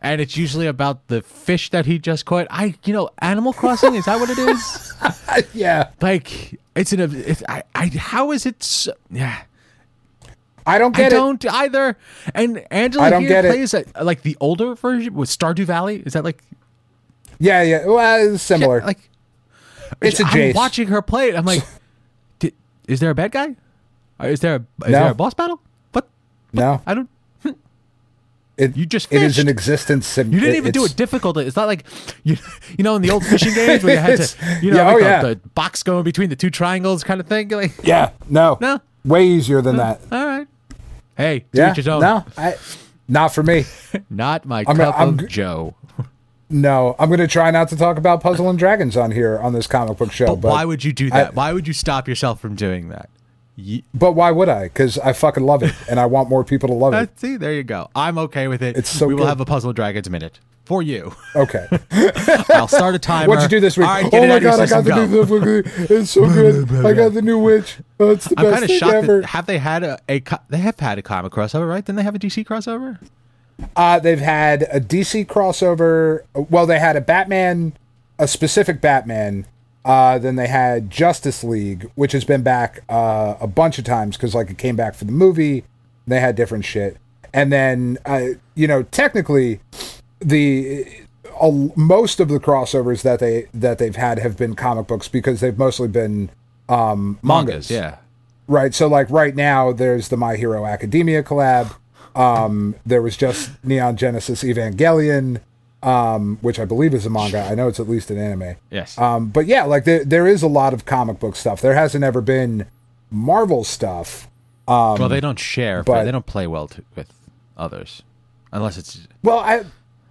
And it's usually about the fish that he just caught. I, you know, Animal Crossing is that what it is? yeah. like it's an it's, I, I how is it so, yeah I don't I get it. I don't either and Angela here plays a, like the older version with Stardew Valley is that like Yeah, yeah. Well, it's similar. like it's a I'm watching her play it I'm like "Di- is there a bad guy Uh, is there a, is No. there a boss battle what no, I don't it, You just it is an existence. Sim- you didn't even do it difficult it's not like you you know in the old fishing games where you had to you know yeah, like oh, the, yeah. the box going between the two triangles kind of thing like Yeah, no, No. way easier than that. all right hey Yeah, each his own no, I, not for me. not my I'm- cup I'm of Joe No, I'm going to try not to talk about Puzzle and Dragons on here on this comic book show. But, But, why would you do that? I- why would you stop yourself from doing that? Ye- but why would I? Because I fucking love it, and I want more people to love Uh, it. see, there you go. I'm okay with it. It's so we will good. have a Puzzle and Dragons minute for you. Okay. I'll start a timer. What'd you do this week? Right, oh my out of your god, I got the go. new book. It's so good. I got the new witch. Oh, it's the I'm best kind of thing shocked. ever. That, have they had a, a they have had a comic crossover, right? Didn't they have a DC crossover? Uh, they've had a DC crossover. Well, they had a Batman, a specific Batman. Uh, then they had Justice League, which has been back uh, a bunch of times because like it came back for the movie. They had different shit, and then uh, you know technically the uh, most of the crossovers that they that they've had have been comic books because they've mostly been um, mangas. yeah. Right. So like right now there's the My Hero Academia collab. Um there was just Neon Genesis Evangelion um which I believe is a manga. I know it's at least an anime. Yes. Um but yeah, like there there is a lot of comic book stuff. There hasn't ever been Marvel stuff. well, they don't share. but- they don't play well to, with others, unless it's Well, I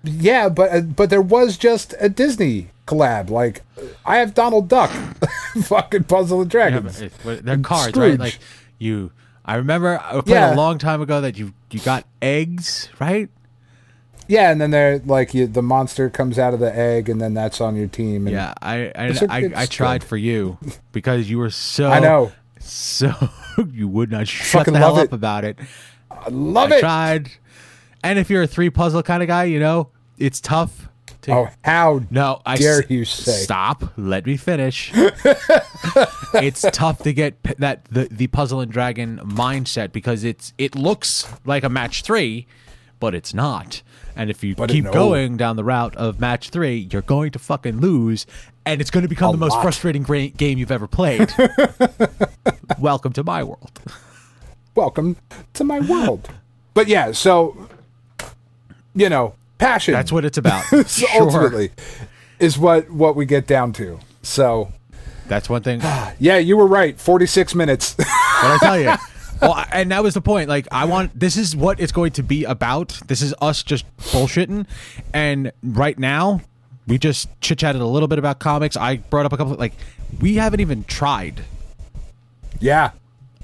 yeah, but uh, but there was just a Disney collab. Like I have Donald Duck, fucking Puzzle and yeah, Dragons. it- but they're cards, Scrooge. right? Like you. I remember uh, played Yeah. a long time ago that you you got eggs, right? Yeah, and then they're like you, the monster comes out of the egg, and then that's on your team. And Yeah, I I, It's I, it's I tried good. for you because you were so I know. so you would not shut the hell up it. about it. I love I it. tried, and if you're a three puzzle kind of guy, you know it's tough. To Oh, how no, I dare s- you say? Stop. Let me finish. it's tough to get p- that the the puzzle and dragon mindset because it's it looks like a match three, but it's not. And if you But keep no. going down the route of match three, you're going to fucking lose, and it's going to become A the most lot. frustrating gra- game you've ever played. Welcome to my world. Welcome to my world. But yeah, so you know, passion. That's what it's about. so Sure. ultimately is what what we get down to. So That's one thing. yeah, you were right. Forty six minutes. What I tell you. Well, and that was the point. Like, I want this is what it's going to be about. This is us just bullshitting. And right now, we just chit chatted a little bit about comics. I brought up a couple. Like, we haven't even tried, yeah,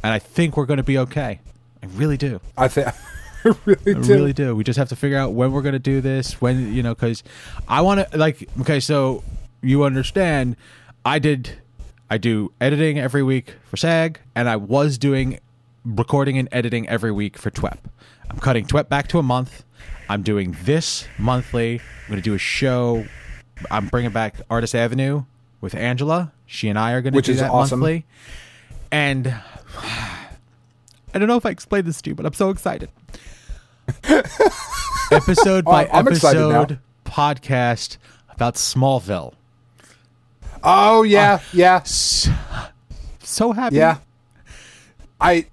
and I think we're going to be okay. I really do. I think I really I do. really do. We just have to figure out when we're going to do this. When you know, because I want to like. Okay, so you understand? I did. I do editing every week for SAG, and I was doing recording and editing every week for TWEP. I'm cutting TWEP back to a month. I'm doing this monthly. I'm going to do a show. I'm bringing back Artist Avenue with Angela. She and I are going to Which do is that awesome. monthly. And I don't know if I explained this to you, but I'm so excited. episode oh, by Oh, I'm episode podcast about Smallville. Oh yeah, ah, yeah, So, so happy. yeah. I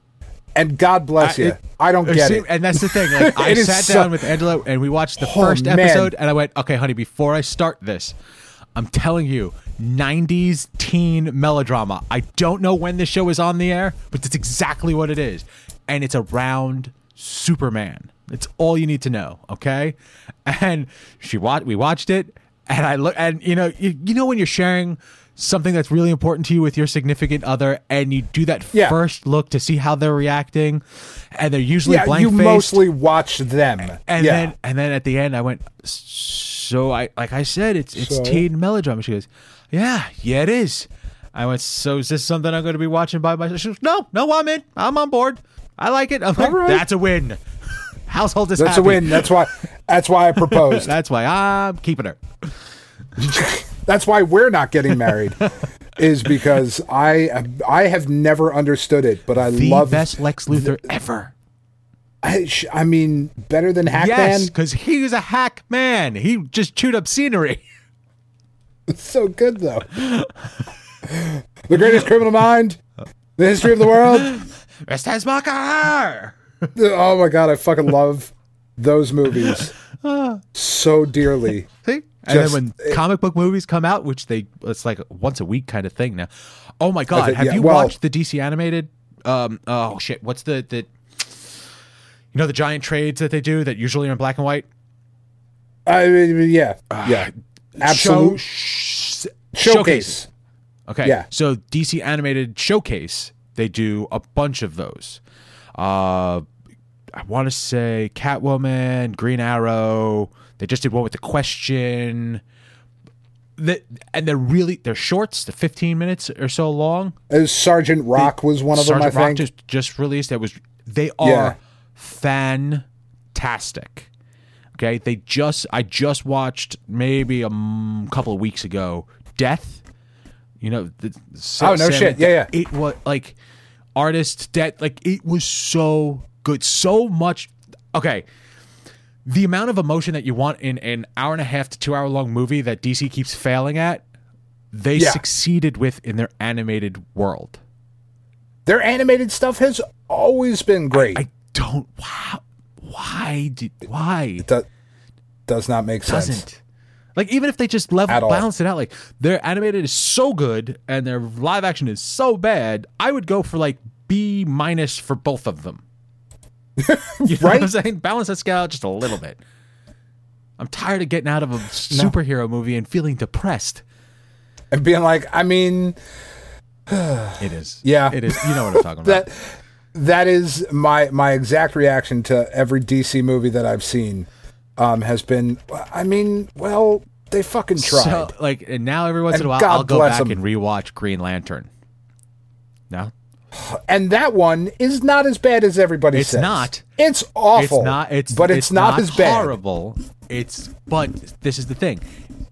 and God bless I- you. it- I don't uh, get See, it. And that's the thing. Like, I sat so- down with Angela and we watched the Oh, first man. episode, and I went, "Okay, honey, before I start this, I'm telling you, '90s teen melodrama. I don't know when this show is on the air, but that's exactly what it is, and it's around Superman. It's all you need to know. Okay." And she watched. We watched it, and I look, and you know, you, you know when you're sharing. Something that's really important to you with your significant other, and you do that Yeah. first look to see how they're reacting, and they're usually yeah, blank you mostly watch them. and yeah. then and then at the end, I went. So I like I said, it's it's So? teen melodrama. She goes, yeah, yeah, it is. I went. So is this something I'm going to be watching by myself? She goes, no, no, I'm in. I'm on board. I like it. I'm like, right. that's a win. Household is That's happy. a win. That's why. That's why I proposed. That's why I'm keeping her. that's why we're not getting married. is because I I have never understood it, but I The love. best Lex Luthor ever. I, sh- I mean, better than Hackman. Yes, because he was a hack man. He just chewed up scenery. It's so good though. the greatest criminal mind, the history of the world. Mr. Smoker. Oh my god, I fucking love those movies so dearly. See? And Just- then when comic book movies come out, which they it's like once a week kind of thing now. Oh my god, think- have yeah, you well- watched the DC animated um oh shit, what's the the you know the giant trades that they do that usually are in black and white? I mean, yeah, yeah, absolute Show, sh- showcase. Okay. Yeah. So DC animated showcase, they do a bunch of those. Uh I want to say Catwoman, Green Arrow. They just did one with the question. That and they're really they're shorts. They're 15 minutes or so long. Uh, Sergeant Rock was one of Sergeant them. I Rock think. just just released. That was they are Yeah. fantastic. Okay, they just I just watched maybe a m- couple of weeks ago. Death, you know. The, Oh, no shit. Yeah, yeah. It was like artist death. Like it was so good, so much. Okay, the amount of emotion that you want in an hour and a half to two hour long movie that DC keeps failing at, they Yeah. succeeded with in their animated world. Their animated stuff has always been great. I don't. Wow. Why? Why Do- does not make sense. doesn't? Like even if they just level balance it out, like their animated is so good and their live action is so bad, I would go for like B minus for both of them. you know what I'm Right? saying? Balance that scale out just a little bit. I'm tired of getting out of a superhero movie and feeling depressed. And being like, I mean, It is. Yeah. It is. You know what I'm talking about. that that is my my exact reaction to every DC movie that I've seen. Um, has been, I mean, well, they fucking tried. So, like, and now every once And in a while, God I'll go back back 'em. and rewatch Green Lantern. No, and that one is not as bad as everybody said. It's says. not. It's awful. it's not. It's but it's, not, as bad. horrible. It's but this is the thing.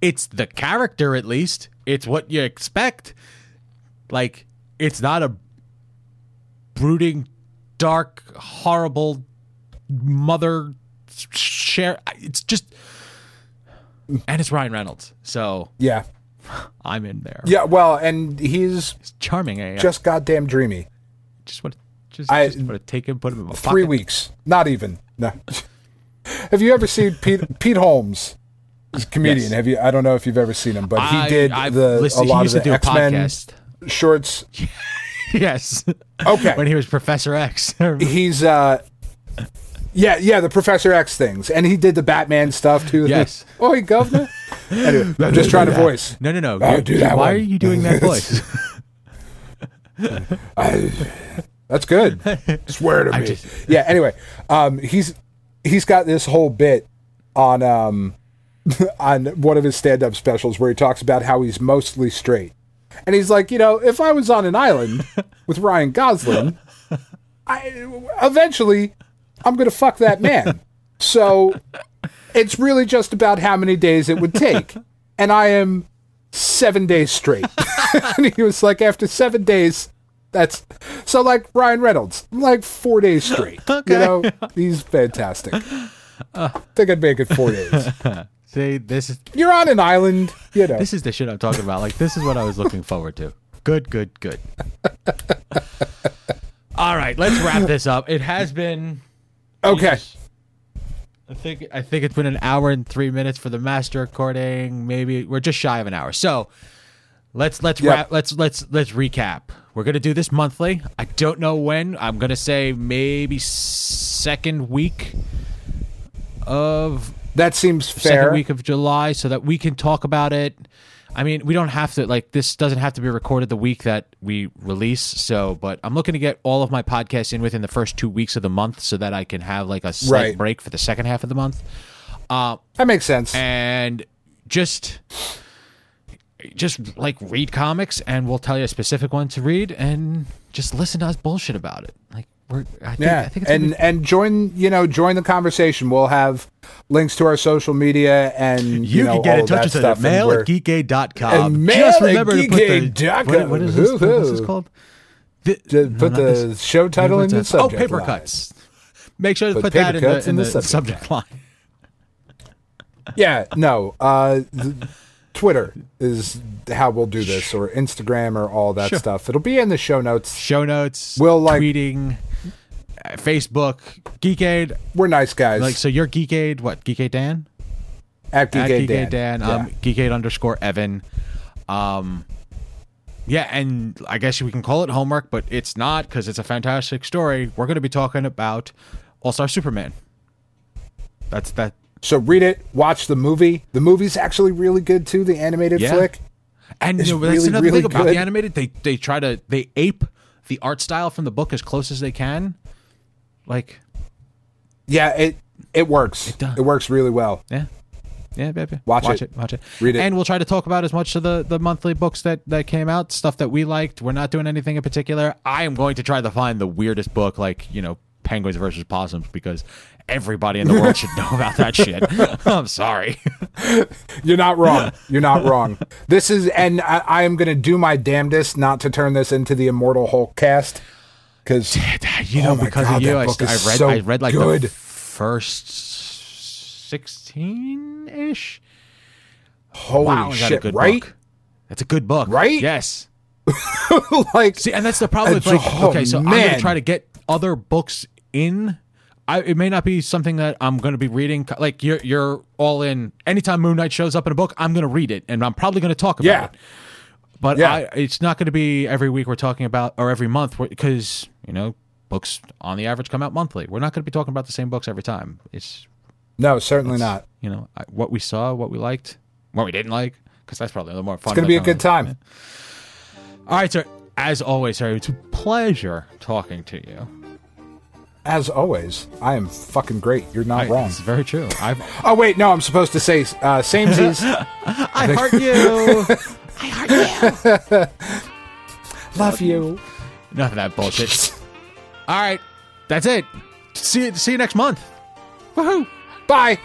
It's the character at least. It's what you expect. Like it's not a brooding, dark, horrible mother share. It's just, and it's Ryan Reynolds, so Yeah. I'm in there. Yeah, well, and he's It's charming. I just goddamn dreamy. just want to just, I- just want to take him, put him in my Three pocket. weeks. Not even. No. Have you ever seen Pete Pete Holmes? He's a comedian. Yes. Have you I don't know if you've ever seen him, but he I- did I've the listened- a lot of the do a X-Men podcast. yes. Okay. when he was Professor X. He's uh yeah, yeah, the Professor X things. And he did the Batman stuff too. Yes. Oi, governor. Anyway, I'm just trying to voice. no, no, no. Oh, do that Why one. are you doing that voice? That's good. Swear to me. just- yeah. Anyway, um, he's he's got this whole bit on um on one of his stand-up specials where he talks about how he's mostly straight, and he's like, you know, if I was on an island with Ryan Gosling, I eventually I'm gonna fuck that man. So it's really just about how many days it would take, and I am seven days straight. and he was like, after seven days, that's so like Ryan Reynolds, like four days straight. You know, he's fantastic. i think I'd make it four days. See, this is You're on an island, you know. this is the shit I'm talking about. Like this is what I was looking forward to. Good, good, good. All right, let's wrap this up. It has been okay. I think I think it's been an hour and three minutes for the master recording. Maybe we're just shy of an hour. So let's let's Yep. wrap let's let's let's recap. We're gonna do this monthly. I don't know when. I'm gonna say maybe second week of That seems fair. second week of July, so that we can talk about it. I mean, we don't have to like this doesn't have to be recorded the week that we release. So, but I'm looking to get all of my podcasts in within the first two weeks of the month, so that I can have like a slight Right. break for the second half of the month. Uh, that makes sense. and just just like read comics and we'll tell you a specific one to read and just listen to us bullshit about it like we're i think, yeah, I think it's and be- and join you know join the conversation. We'll have links to our social media and you, you, know, can get all in touch with us at mail at we're- geekade.com. And just mail at remember to put the geekade.com. what, what is this what's this Woo-hoo. called the, to put not the this. show title in the What's that? subject. oh paper line. cuts make sure to Put put, paper that in cuts the, in in the, the subject line Yeah, no. Uh, th- Twitter is how we'll do this, or Instagram, or all that Sure. stuff. It'll be in the show notes. show notes We'll, like- tweeting facebook geekade We're nice guys. like so you're geekade what geekade dan at Geek at Aid Geekade Dan. Dan, um, Geekade underscore Evan. Um, yeah, and I guess we can call it homework, but it's not because it's a fantastic story. We're going to be talking about All Star Superman. That's that. So read it, watch the movie. The movie's actually really good too. The animated Yeah. flick. And you know, that's really, another really thing about the animated. They they try to they ape the art style from the book as close as they can. Like Yeah, it it works. It, does. it works really well. Yeah. Yeah, baby. Watch watch it. it. Watch it. Read it. And we'll try to talk about as much of the, the monthly books that, that came out, stuff that we liked. We're not doing anything in particular. I am going to try to find the weirdest book, like, you know, Penguins versus Possums, because everybody in the world should know about that shit. I'm sorry. You're not wrong. You're not wrong. This is, and I, I am going to do my damnedest not to turn this into the Immortal Hulk cast. Because you know, Oh because God, of you, I, I read so I read like the good. first sixteen ish. holy Wow, I got a shit, good right? book. That's a good book, Right? Yes. like, See, and that's the problem with like, oh, okay, so I'm gonna try to get other books in. I, it may not be something that I'm going to be reading. Like you're, you're all in. Anytime Moon Knight shows up in a book, I'm going to read it, and I'm probably going to talk about Yeah. it. But Yeah. I, it's not going to be every week we're talking about, or every month, because you know, books on the average come out monthly. We're not going to be talking about the same books every time. It's no, certainly not. you know I- what we saw, what we liked, what we didn't like, because that's probably a little more fun. It's going to be a good time. All right, sir. As always, sir, it's a pleasure talking to you. As always, I am fucking great. You're not wrong. It's very true. I've, Oh, wait, no, I'm supposed to say uh, samesies. I heart you. I heart you. Love you. Enough of that bullshit. All right, that's it. See see you next month. Woohoo! Bye.